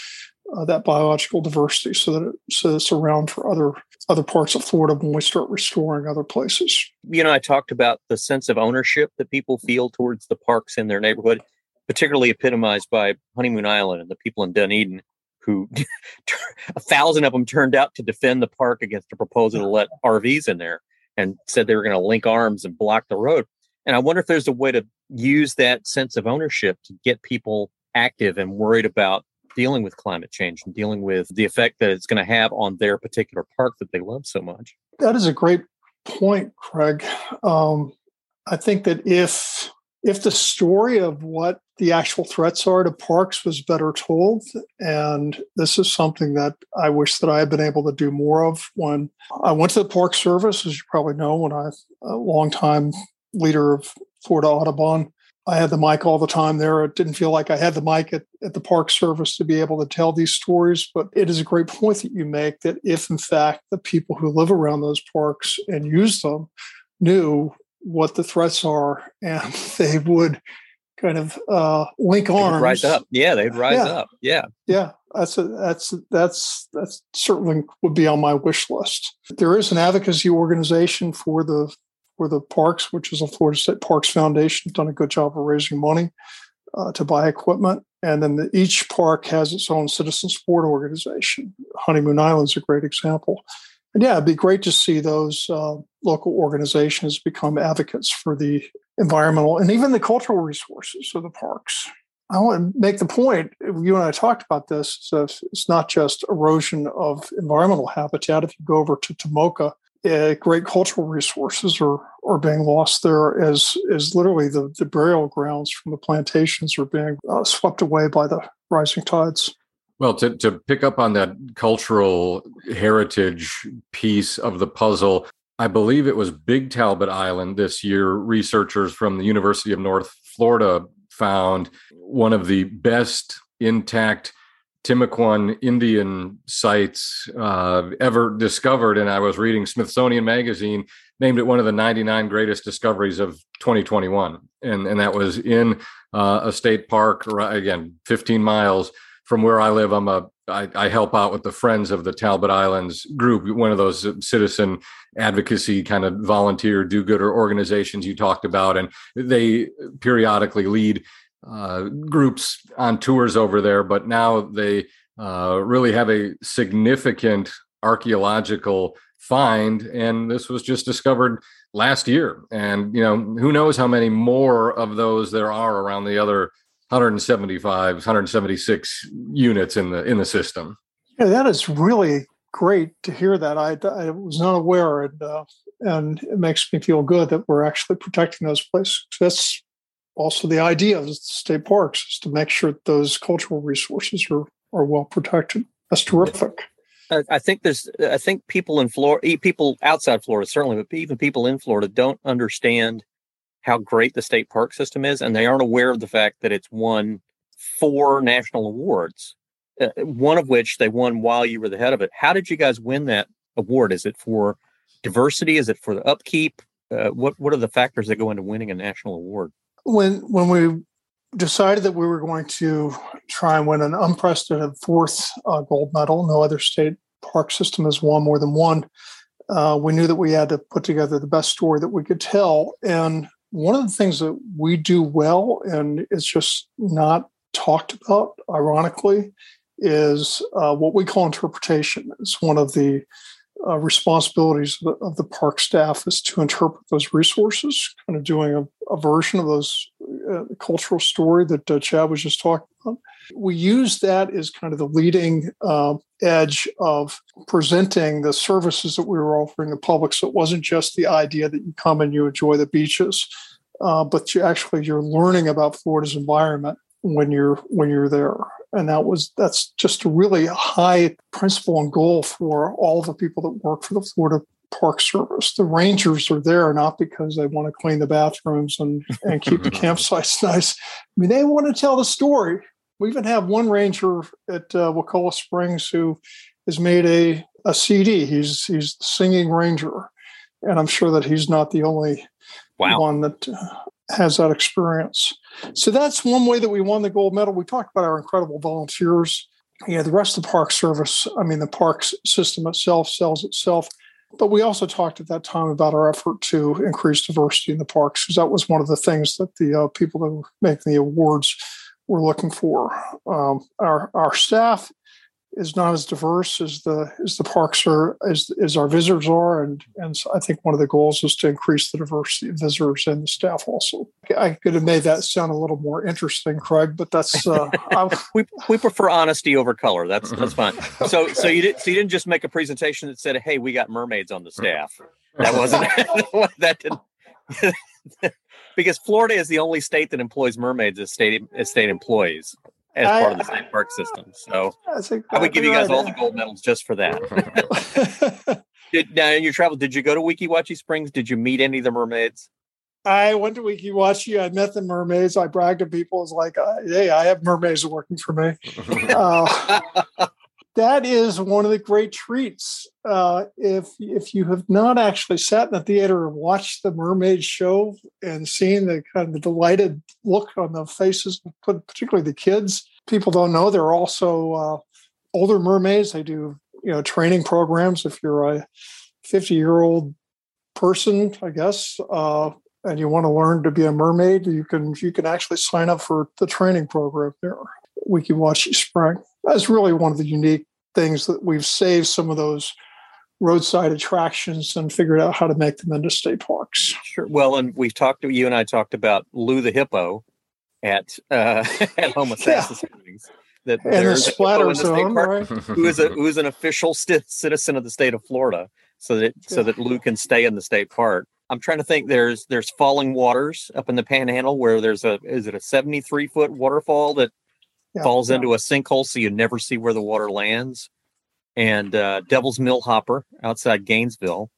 [SPEAKER 3] uh, that biological diversity so that, so it's around for other other parts of Florida when we start restoring other places.
[SPEAKER 1] You know, I talked about the sense of ownership that people feel towards the parks in their neighborhood, particularly epitomized by Honeymoon Island and the people in Dunedin who a thousand of them turned out to defend the park against a proposal to let RVs in there and said they were going to link arms and block the road. And I wonder if there's a way to use that sense of ownership to get people active and worried about dealing with climate change and dealing with the effect that it's going to have on their particular park that they love so much.
[SPEAKER 3] That is a great point, Craig. Um, I think that if if the story of what the actual threats are to parks was better told and this is something that i wish that i had been able to do more of when i went to the park service as you probably know when i a long time leader of florida audubon i had the mic all the time there it didn't feel like i had the mic at, at the park service to be able to tell these stories but it is a great point that you make that if in fact the people who live around those parks and use them knew what the threats are and they would kind of uh, link arms.
[SPEAKER 1] Rise up, yeah, they'd rise yeah. up, yeah,
[SPEAKER 3] yeah. That's a, that's that's that's certainly would be on my wish list. There is an advocacy organization for the for the parks, which is a Florida State Parks Foundation. Done a good job of raising money uh, to buy equipment, and then the, each park has its own citizen support organization. Honeymoon Island is a great example. And yeah, it'd be great to see those uh, local organizations become advocates for the environmental and even the cultural resources of the parks. I want to make the point, you and I talked about this, so it's not just erosion of environmental habitat. If you go over to Tomoka, uh, great cultural resources are, are being lost there as, as literally the, the burial grounds from the plantations are being uh, swept away by the rising tides.
[SPEAKER 2] Well, to, to pick up on that cultural heritage piece of the puzzle, I believe it was Big Talbot Island this year. Researchers from the University of North Florida found one of the best intact Timucuan Indian sites uh, ever discovered. And I was reading Smithsonian Magazine, named it one of the 99 greatest discoveries of 2021. And, and that was in uh, a state park, again, 15 miles from where I live, I'm a I, I help out with the Friends of the Talbot Islands group, one of those citizen advocacy kind of volunteer do-gooder organizations you talked about, and they periodically lead uh, groups on tours over there. But now they uh, really have a significant archaeological find, and this was just discovered last year. And you know, who knows how many more of those there are around the other 175 176 units in the in the system
[SPEAKER 3] yeah that is really great to hear that i, I was not aware and uh, and it makes me feel good that we're actually protecting those places that's also the idea of state parks is to make sure that those cultural resources are are well protected that's terrific
[SPEAKER 1] I think there's. I think people in Florida, people outside Florida, certainly, but even people in Florida don't understand how great the state park system is, and they aren't aware of the fact that it's won four national awards, uh, one of which they won while you were the head of it. How did you guys win that award? Is it for diversity? Is it for the upkeep? Uh, what What are the factors that go into winning a national award?
[SPEAKER 3] When when we decided that we were going to try and win an unprecedented fourth uh, gold medal, no other state park system has won more than one. Uh, we knew that we had to put together the best story that we could tell. And one of the things that we do well, and it's just not talked about, ironically, is uh, what we call interpretation. It's one of the uh, responsibilities of the, of the, park staff is to interpret those resources, kind of doing a, a version of those uh, cultural story that uh, Chadd was just talking about. We use that as kind of the leading uh, edge of presenting the services that we were offering the public. So it wasn't just the idea that you come and you enjoy the beaches, uh, but you actually you're learning about Florida's environment when you're when you're there and that was that's just a really high principle and goal for all the people that work for the florida park service. The rangers are there not because they want to clean the bathrooms and, and keep the campsites nice. I mean they want to tell the story. We even have one ranger at uh, wakulla springs who has made a, a cd he's he's the singing ranger. And i'm sure that he's not the only wow. one that uh, has that experience. So that's one way that we won the gold medal. We talked about our incredible volunteers. Yeah, the rest of the park service, I mean, the parks system itself sells itself. But we also talked at that time about our effort to increase diversity in the parks, because that was one of the things that the uh, people that were making the awards were looking for. Um, our, our staff is not as diverse as the as the parks are as as our visitors are, and and so I think one of the goals is to increase the diversity of visitors and the staff. Also, I could have made that sound a little more interesting, Craig, but that's uh,
[SPEAKER 1] we we prefer honesty over color. That's that's fine. So so you did so you didn't just make a presentation that said, "Hey, we got mermaids on the staff." That wasn't that didn't. because Florida is the only state that employs mermaids as state as state employees as I, part of the state park system. So exactly I would give you guys right. all the gold medals just for that. did, now, in your travel, did you go to Weeki Wachee Springs? Did you meet any of the mermaids?
[SPEAKER 3] I went to Weeki Wachee. I met the mermaids. I bragged to people. It's like, uh, hey, I have mermaids working for me. Uh, that is one of the great treats. Uh, if if you have not actually sat in the theater and watched the mermaid show and seen the kind of the delighted look on the faces, particularly the kids, people don't know they're also uh, older mermaids. They do you know training programs. If you're a 50 year old person, I guess, uh, and you want to learn to be a mermaid, you can you can actually sign up for the training program there. We can watch you Spring that's really one of the unique things that we've saved some of those roadside attractions and figured out how to make them into state parks.
[SPEAKER 1] Sure. Well, and we've talked to you and I talked about Lu the hippo at uh, at Homosassa yeah. Springs.
[SPEAKER 3] That and the splatter zone,
[SPEAKER 1] right? who is a who is an official st- citizen of the state of Florida, so that yeah. so that Lu can stay in the state park. I'm trying to think. There's there's falling waters up in the Panhandle where there's a is it a 73 foot waterfall that yeah, falls yeah. into a sinkhole so you never see where the water lands. And uh, Devil's Millhopper outside Gainesville,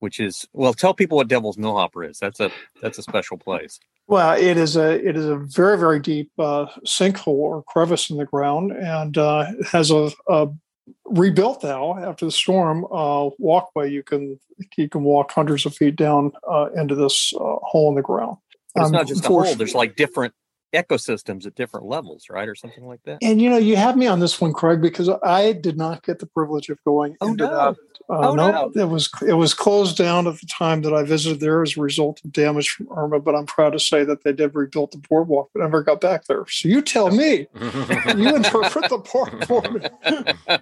[SPEAKER 1] which is well, tell people what Devil's Millhopper is. That's a that's a special place.
[SPEAKER 3] Well, it is a it is a very very deep uh, sinkhole or crevice in the ground, and uh, has a, a rebuilt now after the storm uh, walkway. You can you can walk hundreds of feet down uh, into this uh, hole in the ground.
[SPEAKER 1] But it's um, not just a hole. There's like different ecosystems at different levels, right, or something like that.
[SPEAKER 3] And you know, you have me on this one, Craig, because I did not get the privilege of going oh, into no. that. Uh, oh, no, no, it was it was closed down at the time that I visited there as a result of damage from Irma. But I'm proud to say that they did rebuild the boardwalk, but never got back there. So you tell me, you interpret the park for me.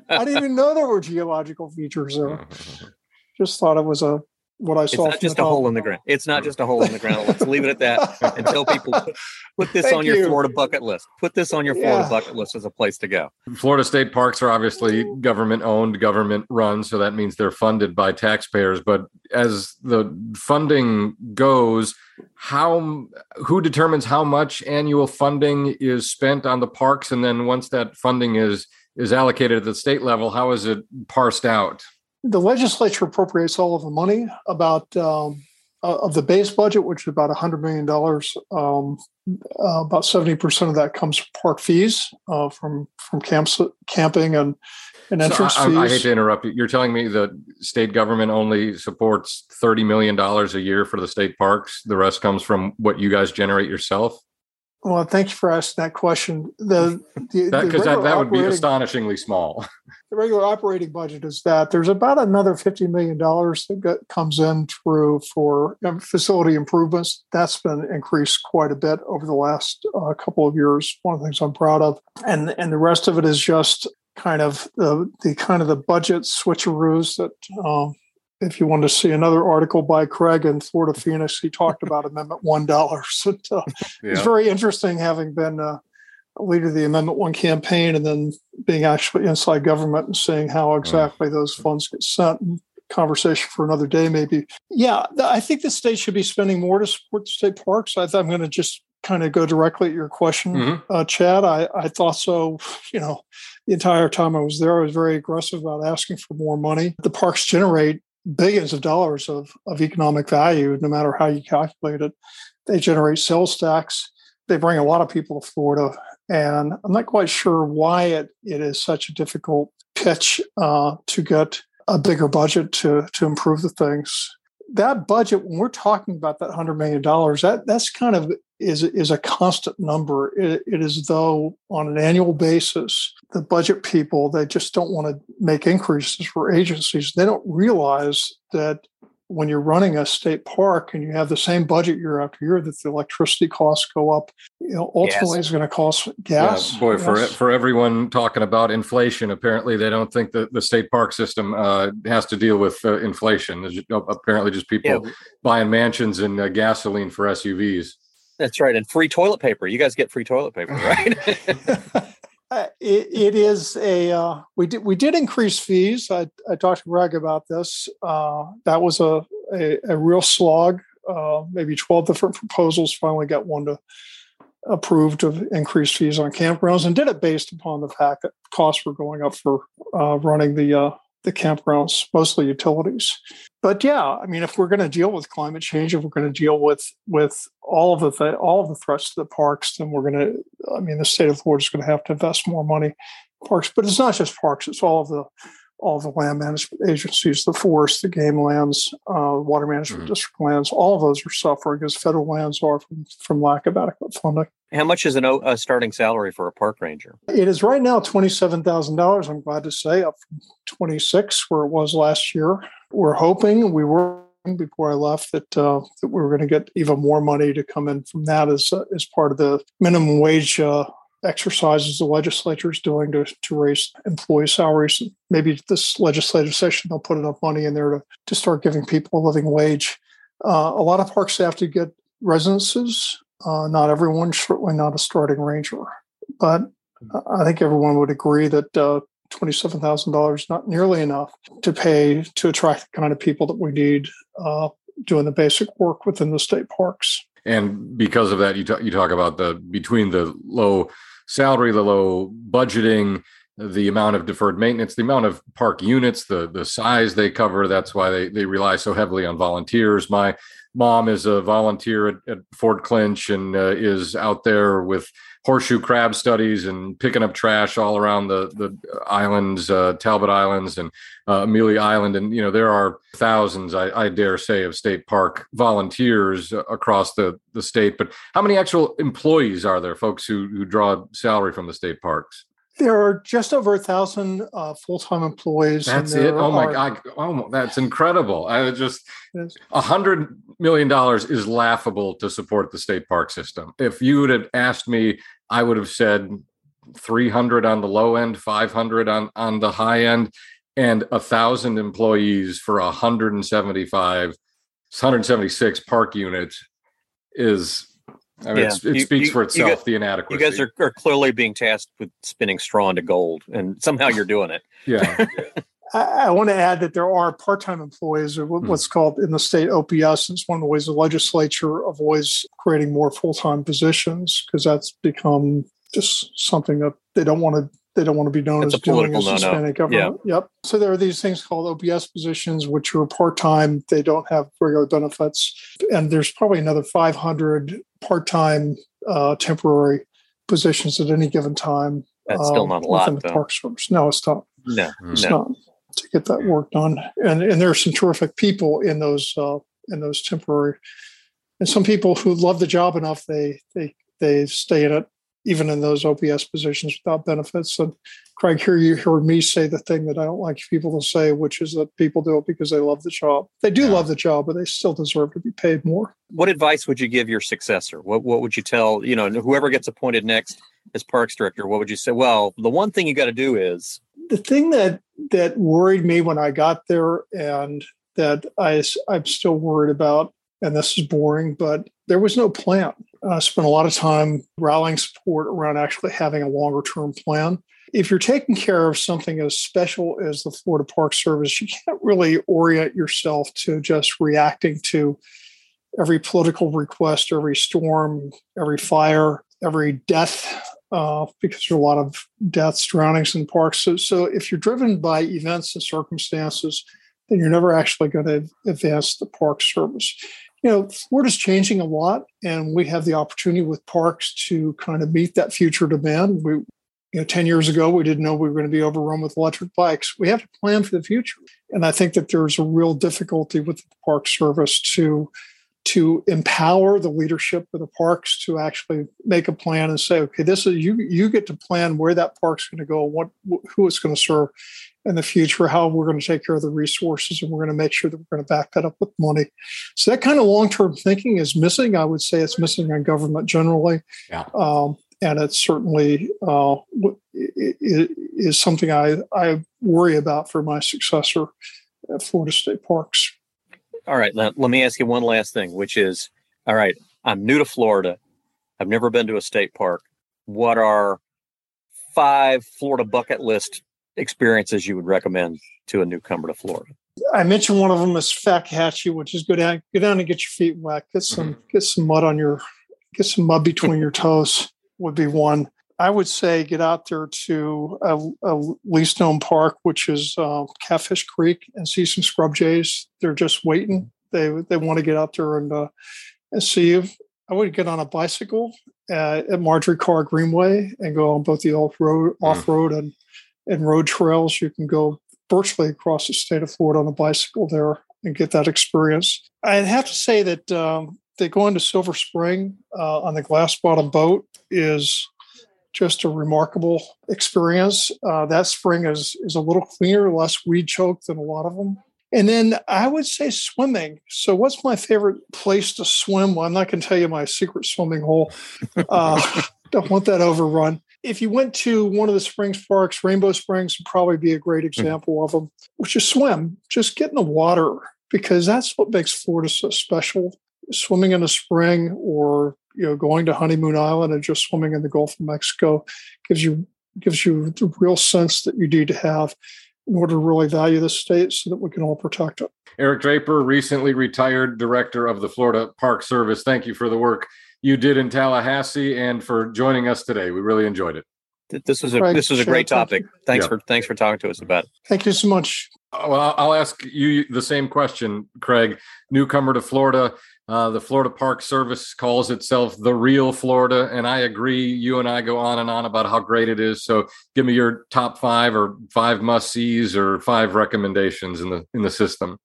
[SPEAKER 3] I didn't even know there were geological features there. Just thought it was a what I saw.
[SPEAKER 1] It's not just a hole in the ground. It's not just a hole in the ground. Let's leave it at that and tell people put, put this Thank on your you. Florida bucket list. Put this on your Florida yeah. bucket list as a place to go.
[SPEAKER 2] Florida state parks are obviously government owned, government run, so that means they're funded by taxpayers. But as the funding goes, how who determines how much annual funding is spent on the parks, and then once that funding is is allocated at the state level, how is it parsed out?
[SPEAKER 3] The legislature appropriates all of the money. About um, uh, of the base budget, which is about $100 million, um, uh, about 70% of that comes from park fees uh, from from camps, camping and, and entrance
[SPEAKER 2] so I,
[SPEAKER 3] fees.
[SPEAKER 2] I, hate to interrupt you. You're telling me the state government only supports $30 million a year for the state parks. The rest comes from what you guys generate yourself?
[SPEAKER 3] Well, thank you for asking that question. The
[SPEAKER 2] because that, that, that would be astonishingly small.
[SPEAKER 3] The regular operating budget is that there's about another fifty million dollars that got, comes in through for um, facility improvements. That's been increased quite a bit over the last uh, couple of years. One of the things I'm proud of, and and the rest of it is just kind of the the kind of the budget switcheroos that um, if you want to see another article by Craig in Florida Phoenix, he talked about Amendment One dollars. So, uh, yeah. It's very interesting having been uh, a leader of the Amendment One campaign and then being actually inside government and seeing how exactly mm. those funds get sent. Conversation for another day, maybe. Yeah, I think the state should be spending more to support the state parks. I am going to just kind of go directly at your question, mm-hmm. uh, Chadd. I, I thought so. You know, the entire time I was there, I was very aggressive about asking for more money. The parks generate billions of dollars of, of economic value, no matter how you calculate it. They generate sales tax. They bring a lot of people to Florida. And I'm not quite sure why it, it is such a difficult pitch uh, to get a bigger budget to, to improve the things. That budget, when we're talking about that $100 million, that, that's kind of is is a constant number. It, it is though on an annual basis, the budget people they just don't want to make increases for agencies. They don't realize that when you're running a state park and you have the same budget year after year, that the electricity costs go up. You know, ultimately, yes. it's going to cost gas.
[SPEAKER 2] Yeah, boy, yes. for for everyone talking about inflation, apparently they don't think that the state park system uh, has to deal with uh, inflation. There's apparently just people yeah. buying mansions and uh, gasoline for SUVs.
[SPEAKER 1] That's right, and free toilet paper. You guys get free toilet paper, right?
[SPEAKER 3] uh, it, it is a uh, we did we did increase fees. I, I talked to Greg about this. Uh, that was a a, a real slog. Uh, maybe twelve different proposals. Finally, got one to approved of increased fees on campgrounds, and did it based upon the fact that costs were going up for uh, running the the campgrounds, mostly utilities. But yeah, I mean, if we're going to deal with climate change, if we're going to deal with with all of the th- all of the threats to the parks, then we're going to. I mean, the state of Florida is going to have to invest more money in parks. But it's not just parks; it's all of the all the land management agencies, the forest, the game lands, uh, water management mm-hmm. district lands, all of those are suffering as federal lands are from, from lack of adequate funding.
[SPEAKER 1] How much is an, a starting salary for a park ranger?
[SPEAKER 3] It is right now $27,000, I'm glad to say, up from 26 where it was last year. We're hoping, we were before I left that, uh, that we were going to get even more money to come in from that as, uh, as part of the minimum wage uh, exercises the legislature is doing to, to raise employee salaries. Maybe this legislative session, they'll put enough money in there to, to start giving people a living wage. Uh, a lot of parks have to get residences. Uh, not everyone, certainly not a starting ranger. But I think everyone would agree that uh, $27,000 is not nearly enough to pay to attract the kind of people that we need uh, doing the basic work within the state parks.
[SPEAKER 2] And because of that, you talk, you talk about the between the low salary, the low budgeting, the amount of deferred maintenance, the amount of park units, the the size they cover. That's why they they rely so heavily on volunteers. My mom is a volunteer at, at Fort Clinch and uh, is out there with horseshoe crab studies and picking up trash all around the the islands, uh, Talbot Islands and uh, Amelia Island, and you know there are thousands, I, I, dare say, of state park volunteers across the the state. But how many actual employees are there, folks who who draw salary from the state parks?
[SPEAKER 3] There are just over a thousand uh, full-time employees.
[SPEAKER 2] That's it. Oh my god! Oh, that's incredible. I just a hundred million dollars is laughable to support the state park system. If you would have asked me, I would have said 300 on the low end, 500 on on the high end, and a thousand employees for 175, 176 park units is I mean, yeah. it you, speaks you, for itself. Got, the inadequacy.
[SPEAKER 1] You guys are, are, clearly being tasked with spinning straw into gold, and somehow you're doing it.
[SPEAKER 2] yeah.
[SPEAKER 3] I, I, want to add that there are part-time employees, or hmm. what's called in the state OPS. It's one of the ways the legislature avoids creating more full-time positions because that's become just something that they don't want to they don't want to be known
[SPEAKER 1] It's
[SPEAKER 3] as doing as
[SPEAKER 1] no-no.
[SPEAKER 3] Hispanic government. Yep. So there are these things called OPS positions, which are part time. They don't have regular benefits, and there's probably another 500 part time uh, temporary positions at any given time.
[SPEAKER 1] That's still
[SPEAKER 3] um,
[SPEAKER 1] not a
[SPEAKER 3] within the
[SPEAKER 1] though.
[SPEAKER 3] Park Service. No, it's not.
[SPEAKER 1] No,
[SPEAKER 3] It's
[SPEAKER 1] no.
[SPEAKER 3] not to get that work done. And and there are some terrific people in those uh, in those temporary, and some people who love the job enough they they they stay in it even in those OPS positions without benefits. And Craig, here you heard me say the thing that I don't like people to say, which is that people do it because they love the job. They do
[SPEAKER 2] Yeah.
[SPEAKER 3] love the job, but they still deserve to be paid more.
[SPEAKER 1] What advice would you give your successor? What What would you tell you know whoever gets appointed next as Parks Director? What would you say? Well, the one thing you got to do is
[SPEAKER 3] the thing that that worried me when I got there, and that I I'm still worried about, and this is boring, but there was no plan. I spent a lot of time rallying support around actually having a longer term plan. If you're taking care of something as special as the Florida Park Service, you can't really orient yourself to just reacting to every political request, every storm, every fire, every death, uh, because there are a lot of deaths, drownings in parks. So, so if you're driven by events and circumstances, then you're never actually going to advance the park service. You know, Florida's changing a lot, and we have the opportunity with parks to kind of meet that future demand. We, you know, 10 years ago, we didn't know we were going to be overrun with electric bikes. We have to plan for the future. And I think that there's a real difficulty with the Park Service to to empower the leadership of the parks to actually make a plan and say, okay, this is you. You get to plan where that park's going to go, what who it's going to serve in the future, how we're going to take care of the resources, and we're going to make sure that we're going to back that up with money. So that kind of long term thinking is missing. I would say it's missing in government generally,
[SPEAKER 2] Yeah.
[SPEAKER 3] um, and it certainly uh, w- i- i- is something I I worry about for my successor at Florida State Parks.
[SPEAKER 1] All right, let, let me ask you one last thing, which is all right, I'm new to Florida. I've never been to a state park. What are five Florida bucket list experiences you would recommend to a newcomer to Florida?
[SPEAKER 3] I mentioned one of them is Fakahatchee, which is go down, go down and get your feet wet, get mm-hmm. some get some mud on your, get some mud between your toes would be one. I would say get out there to a, a least known park, which is uh, Catfish Creek, and see some scrub jays. They're just waiting. They they want to get out there and uh, and see you. I would get on a bicycle uh, at Marjorie Carr Greenway and go on both the off road,
[SPEAKER 2] Mm.
[SPEAKER 3] off road, and and road trails. You can go virtually across the state of Florida on a bicycle there and get that experience. I'd have to say that um, that going to Silver Spring uh, on the glass bottom boat is just a remarkable experience. Uh, that spring is is a little cleaner, less weed choked than a lot of them. And then I would say swimming. So, what's my favorite place to swim? Well, I'm not going to tell you my secret swimming hole. Uh, don't want that overrun. If you went to one of the Springs parks, Rainbow Springs would probably be a great example of them, which is swim. Just get in the water because that's what makes Florida so special. Swimming in the spring or you know going to Honeymoon Island and just swimming in the Gulf of Mexico gives you gives you the real sense that you need to have in order to really value the state so that we can all protect it.
[SPEAKER 2] Eric Draper, recently retired director of the Florida Park Service. Thank you for the work you did in Tallahassee and for joining us today. We really enjoyed it.
[SPEAKER 1] This was a
[SPEAKER 3] Craig,
[SPEAKER 1] this was a
[SPEAKER 3] sure,
[SPEAKER 1] great
[SPEAKER 3] thank
[SPEAKER 1] topic. Thanks
[SPEAKER 2] Yeah.
[SPEAKER 1] for thanks for talking to us about it.
[SPEAKER 3] Thank you so much.
[SPEAKER 2] Well, I'll- I'll ask you the same question, Craig. Newcomer to Florida, uh, the Florida Park Service calls itself the real Florida, and I agree. You and I go on and on about how great it is. So, give me your top five or five must sees or five recommendations in the in the system.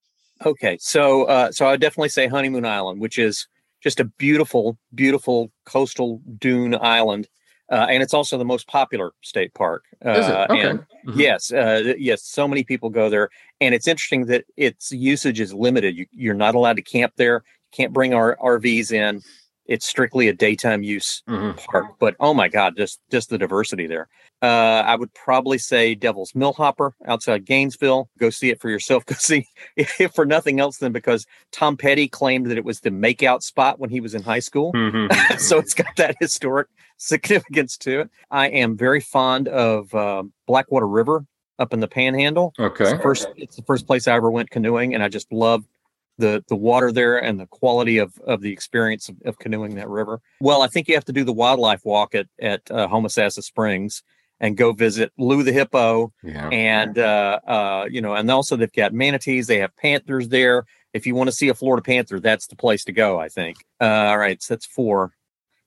[SPEAKER 1] Okay, so uh, so I would definitely say Honeymoon Island, which is just a beautiful, beautiful coastal dune island, uh, and it's also the most popular state park. Uh,
[SPEAKER 2] Is it okay?
[SPEAKER 1] And
[SPEAKER 2] Mhm.
[SPEAKER 1] yes, uh, yes, so many people go there, and it's interesting that its usage is limited. You, you're not allowed to camp there. Can't bring our RVs in. It's strictly a daytime use
[SPEAKER 2] Mhm.
[SPEAKER 1] park. But oh my God, just just the diversity there. Uh, I would probably say Devil's Millhopper outside Gainesville. Go see it for yourself. Go see if for nothing else than because Tom Petty claimed that it was the makeout spot when he was in high school.
[SPEAKER 2] Mhm.
[SPEAKER 1] so it's got that historic significance to it. I am very fond of uh, Blackwater River up in the Panhandle. It's
[SPEAKER 2] okay.
[SPEAKER 1] the first it's the first place I ever went canoeing, and I just loved the the water there and the quality of of the experience of, of canoeing that river. Well, I think you have to do the wildlife walk at at uh, Homosassa Springs, and go visit Lu the hippo
[SPEAKER 2] Yeah.
[SPEAKER 1] and uh, uh, you know, and also they've got manatees. They have panthers there. If you want to see a Florida panther, that's the place to go. I think. Uh, all right, so that's four.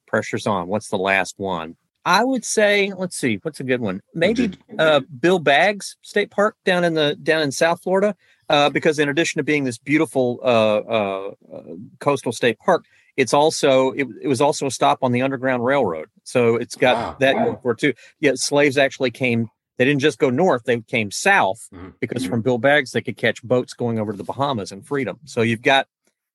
[SPEAKER 1] Pressure's on. What's the last one? I would say, let's see, what's a good one? Maybe uh, Bill Baggs State Park down in the down in South Florida, uh, because in addition to being this beautiful uh, uh, uh, coastal state park, it's also it, it was also a stop on the Underground Railroad. So it's got
[SPEAKER 2] Wow.
[SPEAKER 1] that going for it too. Yeah, slaves actually came. They didn't just go north; they came south
[SPEAKER 2] Mhm.
[SPEAKER 1] because from Bill Baggs they could catch boats going over to the Bahamas and freedom. So you've got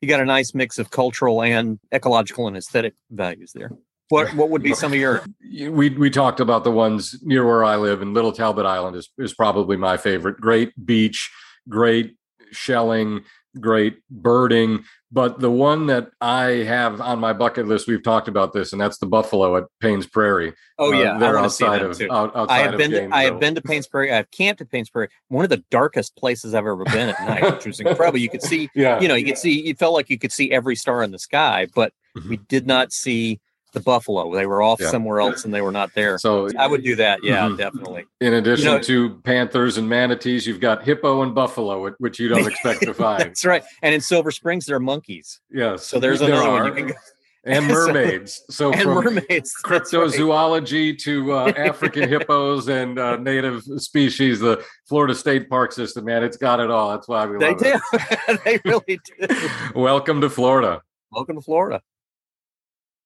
[SPEAKER 1] you got a nice mix of cultural and ecological and aesthetic values there. What what would be some of your
[SPEAKER 2] we we talked about the ones near where I live, and Little Talbot Island is is probably my favorite. Great beach, great shelling, great birding. But the one that I have on my bucket list, we've talked about this, and that's the buffalo at Paynes Prairie.
[SPEAKER 1] Oh
[SPEAKER 2] Uh,
[SPEAKER 1] yeah, I
[SPEAKER 2] they're
[SPEAKER 1] want to see
[SPEAKER 2] outside of out, outside
[SPEAKER 1] I have
[SPEAKER 2] of
[SPEAKER 1] been to, I have been to Paynes Prairie. I've camped at Paynes Prairie. One of the darkest places I've ever been at night, which was incredible. You could see,
[SPEAKER 2] Yeah,
[SPEAKER 1] you know, you could see. You felt like you could see every star in the sky, but we did not see the buffalo. They were off
[SPEAKER 2] Yeah.
[SPEAKER 1] somewhere else, and they were not there.
[SPEAKER 2] So
[SPEAKER 1] I would do that. Yeah,
[SPEAKER 2] Mhm.
[SPEAKER 1] definitely.
[SPEAKER 2] in addition
[SPEAKER 1] know-
[SPEAKER 2] to panthers and manatees, you've got hippo and buffalo, which you don't expect to find.
[SPEAKER 1] That's right. And in Silver Springs, there are monkeys.
[SPEAKER 2] Yes,
[SPEAKER 1] So there's
[SPEAKER 2] there
[SPEAKER 1] another one you can go.
[SPEAKER 2] and mermaids. So,
[SPEAKER 1] And
[SPEAKER 2] from
[SPEAKER 1] mermaids. That's right.
[SPEAKER 2] cryptozoology to uh, African hippos and uh, native species, the Florida State Park System, man, it's got it all. That's why we
[SPEAKER 1] They
[SPEAKER 2] love it.
[SPEAKER 1] do. they really do.
[SPEAKER 2] Welcome to Florida.
[SPEAKER 1] Welcome to Florida.